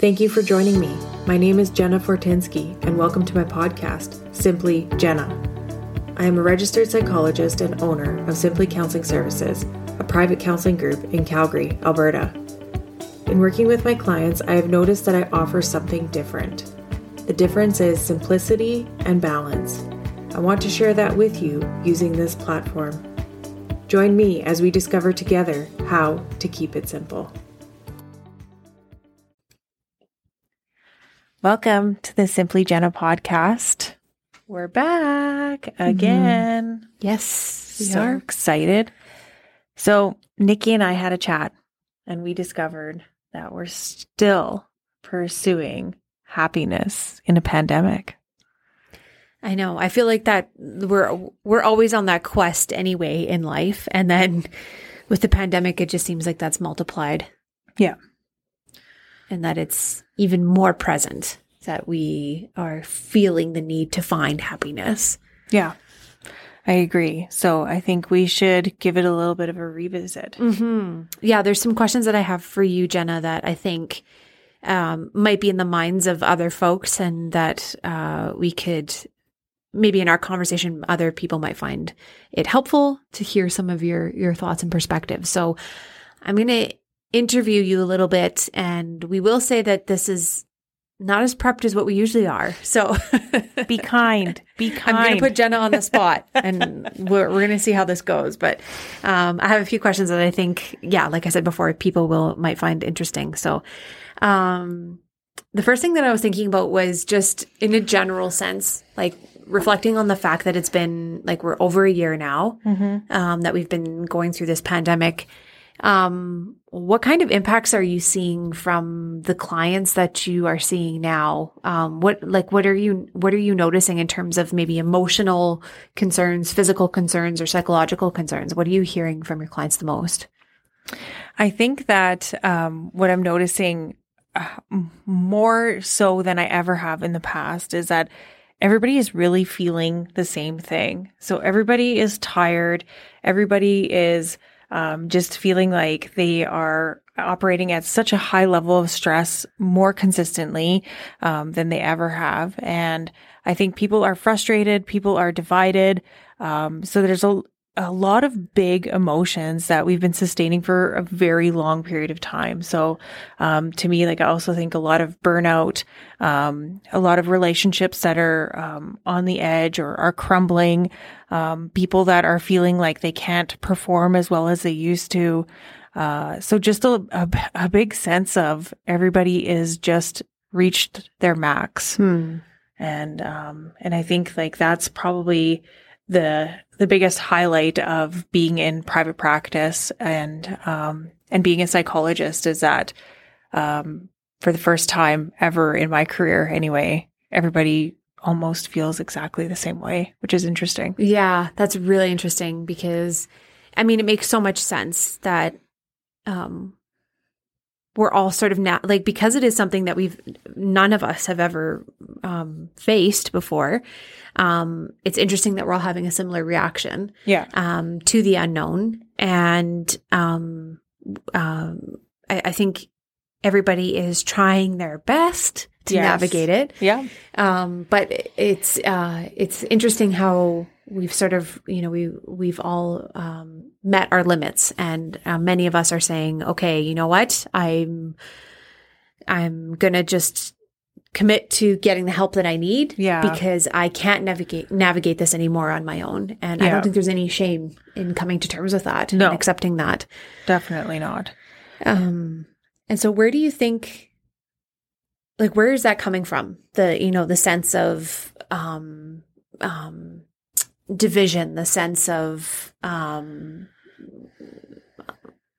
Thank you for joining me. My name is Jenna Fortinsky, and welcome to my podcast, Simply Jenna. I am a registered psychologist and owner of Simply Counseling Services, a private counseling group in Calgary, Alberta. In working with my clients, I have noticed that I offer something different. The difference is simplicity and balance. I want to share that with you using this platform. Join me as we discover together how to keep it simple. Welcome to the Simply Jenna podcast. We're back mm-hmm. again. Yes, we so are. excited. So, Nikki and I had a chat and we discovered that we're still pursuing happiness in a pandemic. I know. I feel like that we're we're always on that quest anyway in life, and then with the pandemic, it just seems like that's multiplied. Yeah. And that it's even more present that we are feeling the need to find happiness. Yeah. I agree. So, I think we should give it a little bit of a revisit. Mm-hmm. Yeah, there's some questions that I have for you, Jenna, that I think um, might be in the minds of other folks, and that uh, we could maybe in our conversation, other people might find it helpful to hear some of your your thoughts and perspectives. So, I'm going to interview you a little bit, and we will say that this is not as prepped as what we usually are. So, Be kind. Be kind. I'm going to put Jenna on the spot and we're, we're going to see how this goes. But um, I have a few questions that I think, yeah, like I said before, people will might find interesting. So um, the first thing that I was thinking about was just in a general sense, like reflecting on the fact that it's been like we're over a year now um, that we've been going through this pandemic. Um, what kind of impacts are you seeing from the clients that you are seeing now? Um, what like what are you what are you noticing in terms of maybe emotional concerns, physical concerns, or psychological concerns? What are you hearing from your clients the most? I think that um, what I'm noticing uh, more so than I ever have in the past is that everybody is really feeling the same thing. So everybody is tired. Everybody is um, just feeling like they are operating at such a high level of stress more consistently um, than they ever have. And I think people are frustrated, people are divided. Um, so there's a, a lot of big emotions that we've been sustaining for a very long period of time. So, um, to me, like I also think a lot of burnout, um, a lot of relationships that are um, on the edge or are crumbling, um, people that are feeling like they can't perform as well as they used to. Uh, so just a, a, a big sense of everybody is just reached their max and um and i think like that's probably the the biggest highlight of being in private practice and um and being a psychologist is that um for the first time ever in my career anyway everybody almost feels exactly the same way which is interesting. Yeah, that's really interesting because I mean, it makes so much sense that um we're all sort of now like because it is something that we've none of us have ever um faced before. Um it's interesting that we're all having a similar reaction yeah um to the unknown and um um I, I think everybody is trying their best to Yes. navigate it. yeah Um, but it's uh, it's interesting how we've sort of you know we we've all um, met our limits, and uh, many of us are saying, okay, you know what, I'm I'm gonna just commit to getting the help that I need, Yeah. because I can't navigate navigate this anymore on my own, and I don't think there's any shame in coming to terms with that No. and accepting that. definitely not Um, and so where do you think, like, where is that coming from? The, you know, the sense of, um, um, division, the sense of, um,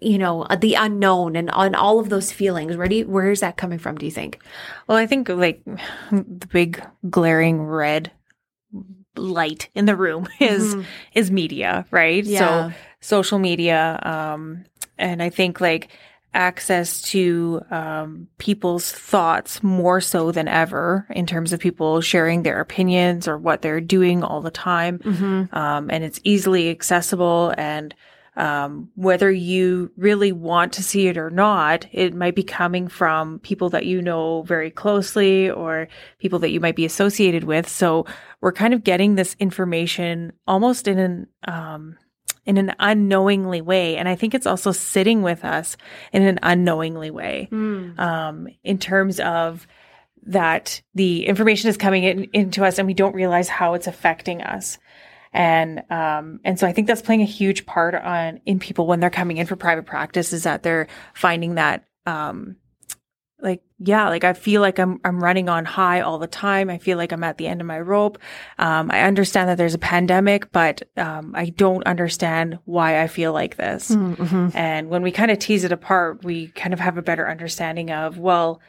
you know, uh, the unknown and on all of those feelings. Where do you, where is that coming from? Do you think? Well, I think like the big glaring red light in the room is Mhm. is media, right? Yeah. So social media um and I think like access to um people's thoughts more so than ever in terms of people sharing their opinions or what they're doing all the time. Mm-hmm. Um and it's easily accessible and um, whether you really want to see it or not, it might be coming from people that you know very closely or people that you might be associated with. So we're kind of getting this information almost in an, um, in an unknowingly way. And I think it's also sitting with us in an unknowingly way, Mm. um, in terms of that the information is coming in, into us and we don't realize how it's affecting us. And um, and so I think that's playing a huge part on in people when they're coming in for private practice is that they're finding that um, like yeah like I feel like I'm I'm running on high all the time. I feel like I'm at the end of my rope. Um, I understand that there's a pandemic, but um, I don't understand why I feel like this. Mhm. And when we kind of tease it apart, we kind of have a better understanding of, well,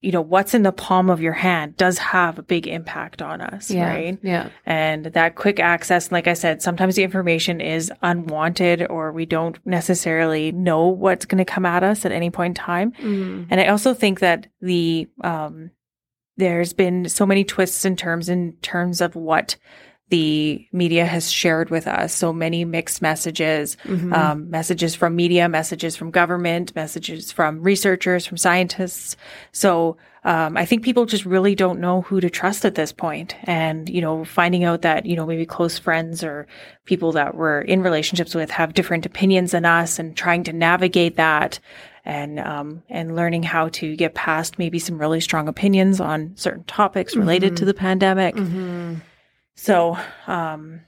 you know, what's in the palm of your hand does have a big impact on us, Yeah. right? Yeah. And that quick access, like I said, sometimes the information is unwanted or we don't necessarily know what's going to come at us at any point in time. Mm. And I also think that the um, there's been so many twists and terms in terms of what the media has shared with us. So many mixed messages, Mhm. um, messages from media, messages from government, messages from researchers, from scientists. So um, I think people just really don't know who to trust at this point. And, you know, finding out that, you know, maybe close friends or people that we're in relationships with have different opinions than us and trying to navigate that and um, and learning how to get past maybe some really strong opinions on certain topics related to the pandemic. Mhm. So, um,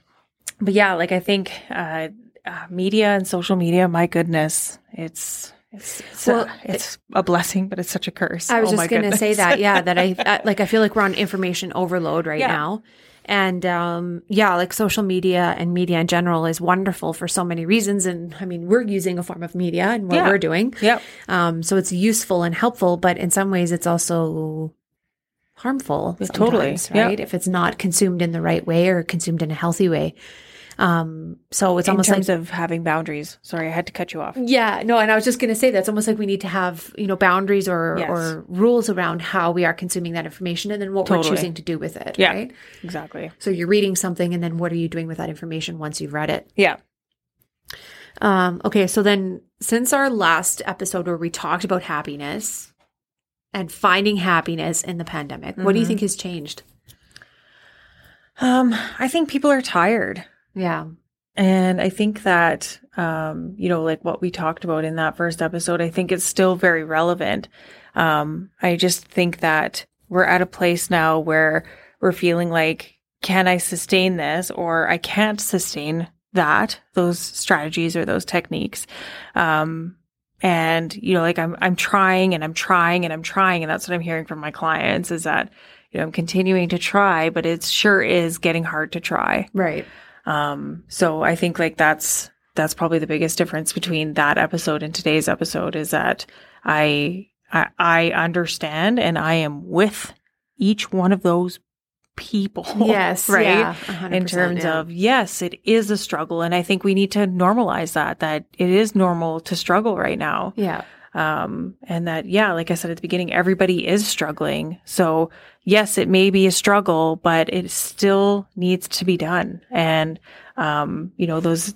but yeah, like I think uh, uh, media and social media, my goodness, it's it's it's, Well, a, it's a blessing, but it's such a curse. I was Oh just going to say that. Yeah, that I, I like. I feel like we're on information overload right Yeah. now, and um, yeah, like social media and media in general is wonderful for so many reasons. And I mean, we're using a form of media and what Yeah. we're doing, yeah. um, so it's useful and helpful. But in some ways, it's also harmful. Totally. right? If it's not consumed in the right way or consumed in a healthy way. Um, so it's in almost like of having boundaries. Sorry, I had to cut you off. yeah, no, and I was just going to say that's almost like we need to have you know boundaries or Yes. or rules around how we are consuming that information, and then what we're choosing to do with it. Yeah. Right. Exactly. So you're reading something, and then what are you doing with that information once you've read it? Yeah. Um, okay, so then since our last episode where we talked about happiness and finding happiness in the pandemic, what do you Mhm. think has changed? Um, I think people are tired. Yeah. And I think that, um, you know, like what we talked about in that first episode, I think it's still very relevant. Um, I just think that we're at a place now where we're feeling like, can I sustain this or I can't sustain that, those strategies or those techniques. Um, and, you know, like I'm, I'm trying and I'm trying and I'm trying. And that's what I'm hearing from my clients is that, you know, I'm continuing to try, but it sure is getting hard to try. Right. Um, so I think like that's that's probably the biggest difference between that episode and today's episode is that I I, I understand and I am with each one of those people. Yes. right. yeah, In terms yeah. of yes, it is a struggle, and I think we need to normalize that that it is normal to struggle right now yeah. um, and that yeah like i said at the beginning everybody is struggling so yes it may be a struggle but it still needs to be done and um, you know those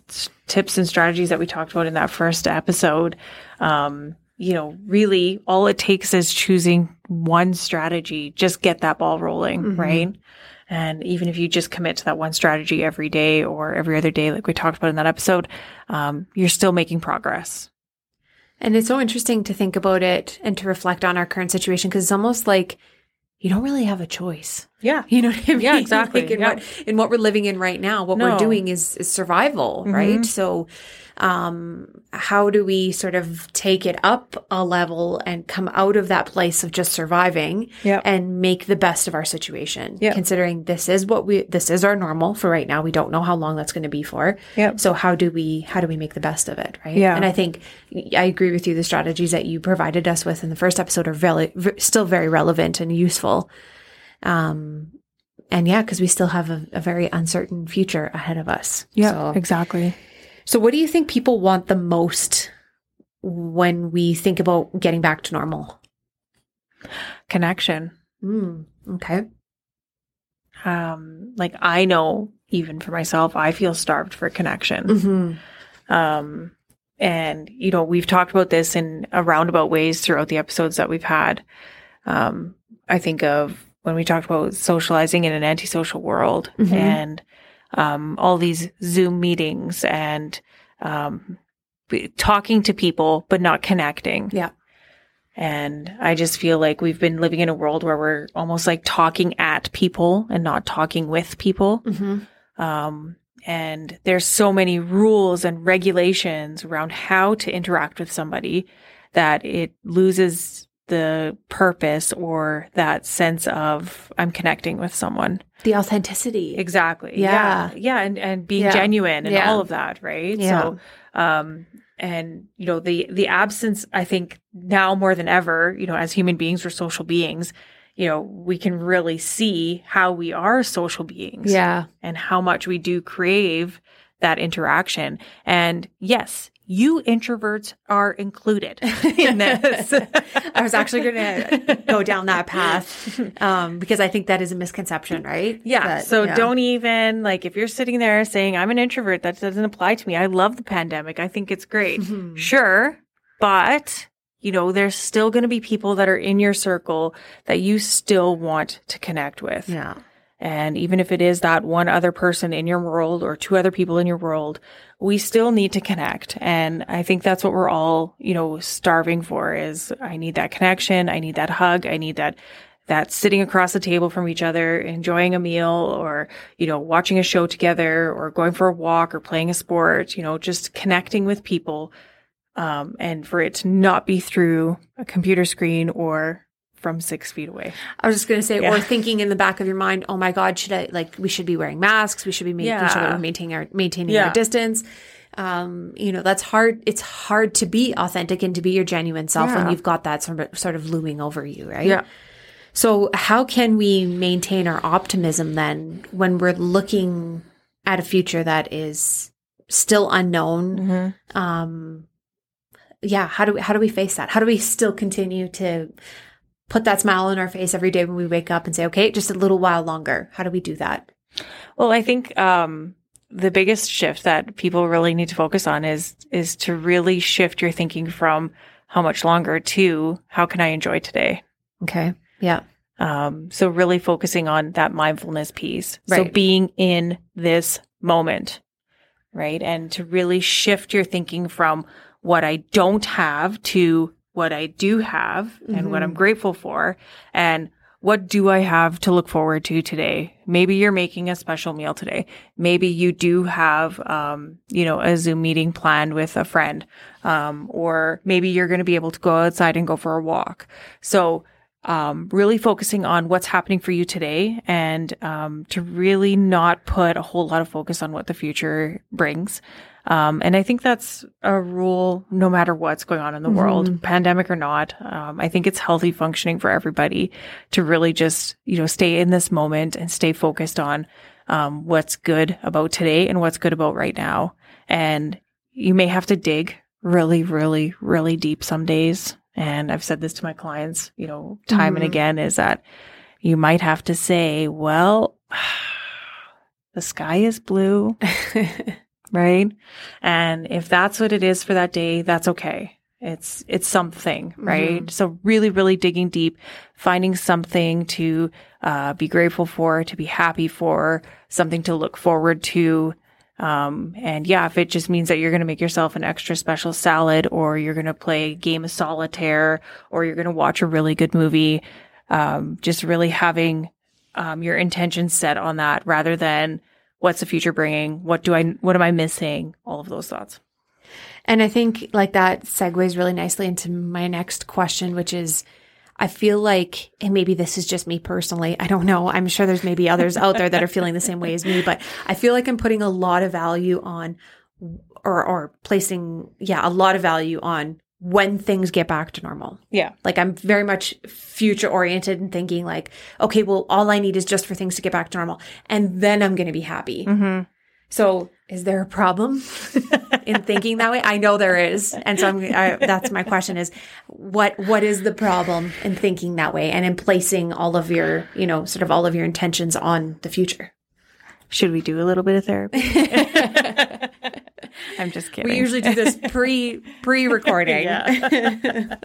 tips and strategies that we talked about in that first episode um, you know really all it takes is choosing one strategy just get that ball rolling Mhm. right and even if you just commit to that one strategy every day or every other day like we talked about in that episode um, you're still making progress And it's so interesting to think about it and to reflect on our current situation because it's almost like you don't really have a choice. Yeah You know what I mean? Yeah, exactly. Like in, Yeah. what, in what we're living in right now, what we're doing is, is survival, Mhm. right? So, um, how do we sort of take it up a level and come out of that place of just surviving Yep. and make the best of our situation? Yep. Considering this is what we, this is our normal for right now. We don't know how long that's going to be for. Yep. So how do we, how do we make the best of it? Right. Yeah. And I think I agree with you. The strategies that you provided us with in the first episode are very, still very relevant and useful. Um, and yeah, because we still have a, a very uncertain future ahead of us. Yeah, So, exactly. so what do you think people want the most when we think about getting back to normal? Connection. Mm, okay. Um, like I know even for myself, I feel starved for connection. Mm-hmm. Um, and, you know, we've talked about this in a roundabout ways throughout the episodes that we've had. Um, I think of when we talked about socializing in an antisocial world Mhm. and um, all these Zoom meetings and um, talking to people, but not connecting. Yeah. And I just feel like we've been living in a world where we're almost like talking at people and not talking with people. Mm-hmm. Um, and there's so many rules and regulations around how to interact with somebody that it loses the purpose or that sense of I'm connecting with someone. The authenticity. Exactly. Yeah. Yeah. Yeah. And, and being Yeah. genuine and Yeah. all of that. Right. Yeah. So, um, and you know, the, the absence, I think now more than ever, you know, as human beings, we're social beings, you know, we can really see how we are social beings Yeah. and how much we do crave that interaction. And yes, you introverts are included in this. I was actually going to go down that path um, because I think that is a misconception, right? Yeah. That- so yeah. don't even like if you're sitting there saying I'm an introvert, that doesn't apply to me. I love the pandemic. I think it's great. Mhm. Sure. But you know, there's still going to be people that are in your circle that you still want to connect with. Yeah. And even if it is that one other person in your world or two other people in your world, we still need to connect. And I think that's what we're all, you know, starving for is I need that connection. I need that hug. I need that, that sitting across the table from each other, enjoying a meal or, you know, watching a show together or going for a walk or playing a sport, you know, just connecting with people. Um, and for it to not be through a computer screen or from six feet away. I was just going to say, Yeah. or thinking in the back of your mind, oh my God, should I, like, we should be wearing masks. We should be making sure that Yeah. we're maintaining our, maintaining Yeah. our distance. Um, you know, that's hard. It's hard to be authentic and to be your genuine self when you've got that sort of, sort of looming over you, right? Yeah. So, how can we maintain our optimism then when we're looking at a future that is still unknown? Mhm. Um, yeah, how do we, how do we face that? How do we still continue to put that smile on our face every day when we wake up and say, okay, just a little while longer? How do we do that? Well, I think um, the biggest shift that people really need to focus on is is to really shift your thinking from how much longer to how can I enjoy today. Okay. Yeah. Um, so really focusing on that mindfulness piece. So being in this moment, right, and to really shift your thinking from what I don't have to what I do have and what. I'm grateful for, and what do I have to look forward to today? Maybe you're making a special meal today. Maybe you do have, um, you know, a Zoom meeting planned with a friend. Um, or maybe you're going to be able to go outside and go for a walk. So, um, really focusing on what's happening for you today and, um, to really not put a whole lot of focus on what the future brings. Um, and I think that's a rule no matter what's going on in the world, pandemic or not. Um, I think it's healthy functioning for everybody to really just, you know, stay in this moment and stay focused on, um, what's good about today and what's good about right now. And you may have to dig really, really, really deep some days. And I've said this to my clients, you know, time and Mhm. again is that you might have to say, well, the sky is blue right? And if that's what it is for that day, that's okay. It's it's something, right? Mhm. So really, really digging deep, finding something to uh, be grateful for, to be happy for, something to look forward to. Um, and yeah, if it just means that you're going to make yourself an extra special salad, or you're going to play a game of solitaire, or you're going to watch a really good movie, um, just really having um, your intention set on that rather than what's the future bringing? What do i what am i missing? All of those thoughts. And I think like that segues really nicely into my next question, which is I feel like, and maybe this is just me personally, I don't know. I'm sure there's maybe others out there that are feeling the same way as me, but I feel like I'm putting a lot of value on or or placing, yeah, a lot of value on when things get back to normal. yeah Like I'm very much future oriented and thinking like, okay, well, all I need is just for things to get back to normal. And then I'm going to be happy. mm-hmm. So is there a problem in thinking that way? I know there is. And so I'm, I, that's my question is what, what is the problem in thinking that way and in placing all of your, you know, sort of all of your intentions on the future? should we do a little bit of therapy I'm just kidding. We usually do this pre pre recording.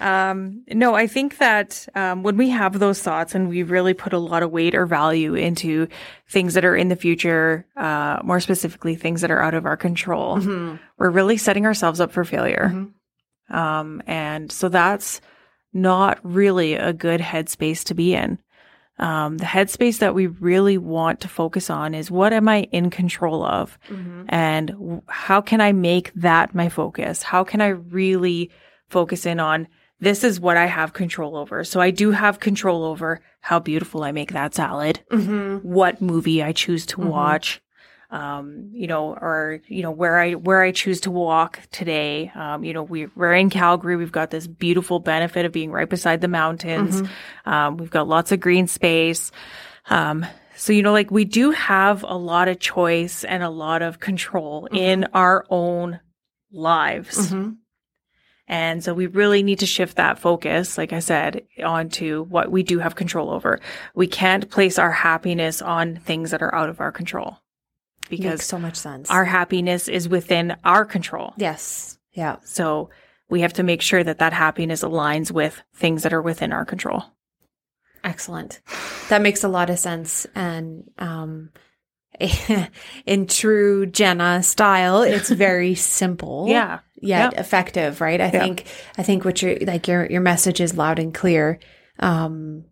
Um, no, I think that um, when we have those thoughts and we really put a lot of weight or value into things that are in the future, uh, more specifically things that are out of our control, Mm-hmm. we're really setting ourselves up for failure. Um, and so that's not really a good headspace to be in. Um, the headspace that we really want to focus on is what am I in control of? And w- how can I make that my focus? How can I really focus in on this is what I have control over? So I do have control over how beautiful I make that salad, Mm-hmm. what movie I choose to watch, um, you know, or you know where I where I choose to walk today. Um, you know, we we're in Calgary. We've got this beautiful benefit of being right beside the mountains. Um, we've got lots of green space. Um, so you know, like we do have a lot of choice and a lot of control in our own lives. Mm-hmm. And so we really need to shift that focus, like I said, onto what we do have control over. We can't place our happiness on things that are out of our control Makes because so much sense. our happiness is within our control. yes. Yeah. So we have to make sure that that happiness aligns with things that are within our control. Excellent. That makes a lot of sense. And um, in true Jenna style, it's very simple. Yeah. Yet Yep. effective, right? I Yeah. think I think what your like your your message is loud and clear. Um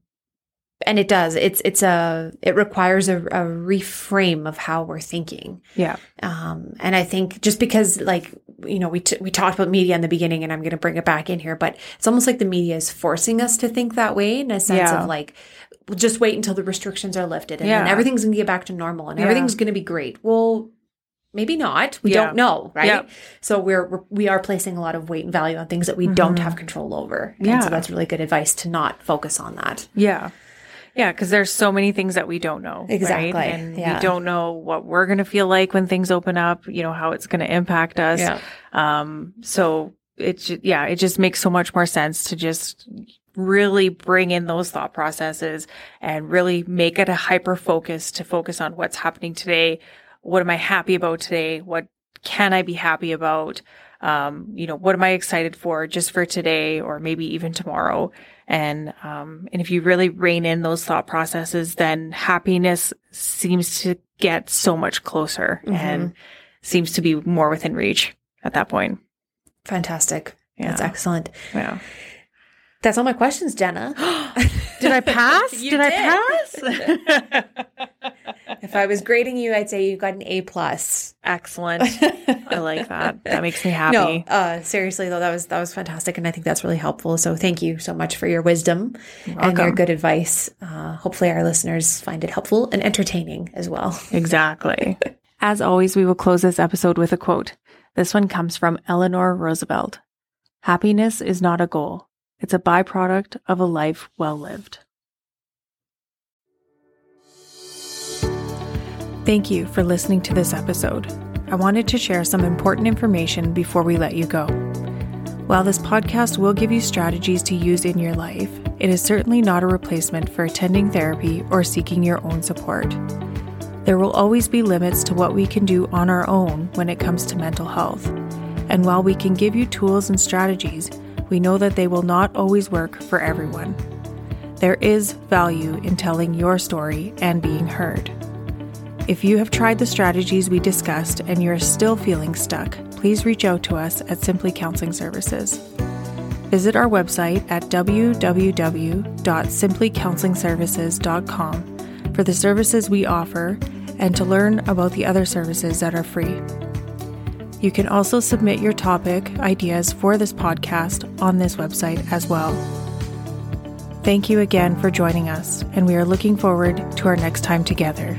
and it does. It's it's a it requires a, a reframe of how we're thinking. Yeah. Um, and I think just because like, you know, we, t- we talked about media in the beginning and I'm going to bring it back in here, but it's almost like the media is forcing us to think that way in a sense Yeah. of like, we'll just wait until the restrictions are lifted and then everything's going to get back to normal and Yeah. everything's going to be great. Well, maybe not. We Yeah. don't know, right? Yeah. So we're, we're we are placing a lot of weight and value on things that we don't have control over. And Mm-hmm. Yeah. so that's really good advice to not focus on that. Yeah. Yeah, because there's so many things that we don't know. right? Exactly, And yeah. we don't know what we're going to feel like when things open up, you know, how it's going to impact us. Um, so it, ju- yeah, it just makes so much more sense to just really bring in those thought processes and really make it a hyper focus to focus on what's happening today. What am I happy about today? What can I be happy about? Um, you know, what am I excited for just for today or maybe even tomorrow? And, um, and if you really rein in those thought processes, then happiness seems to get so much closer and seems to be more within reach at that point. Fantastic. That's excellent. Yeah. That's all my questions, Jenna. Did I pass? You did, I pass? if I was grading you, I'd say you got an A plus. Excellent. I like that. That makes me happy. No, uh, seriously though, that was that was fantastic, and I think that's really helpful. So thank you so much for your wisdom and your good advice. Uh, hopefully, our listeners find it helpful and entertaining as well. Exactly. As always, we will close this episode with a quote. This one comes from Eleanor Roosevelt. Happiness is not a goal. It's a byproduct of a life well lived. Thank you for listening to this episode. I wanted to share some important information before we let you go. While this podcast will give you strategies to use in your life, it is certainly not a replacement for attending therapy or seeking your own support. There will always be limits to what we can do on our own when it comes to mental health. And while we can give you tools and strategies, we know that they will not always work for everyone. There is value in telling your story and being heard. If you have tried the strategies we discussed and you're still feeling stuck, please reach out to us at Simply Counseling Services. Visit our website at www.simplycounselingservices.com for the services we offer and to learn about the other services that are free. You can also submit your topic ideas for this podcast on this website as well. Thank you again for joining us, and we are looking forward to our next time together.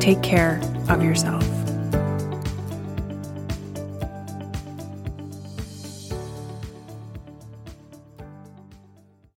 Take care of yourself.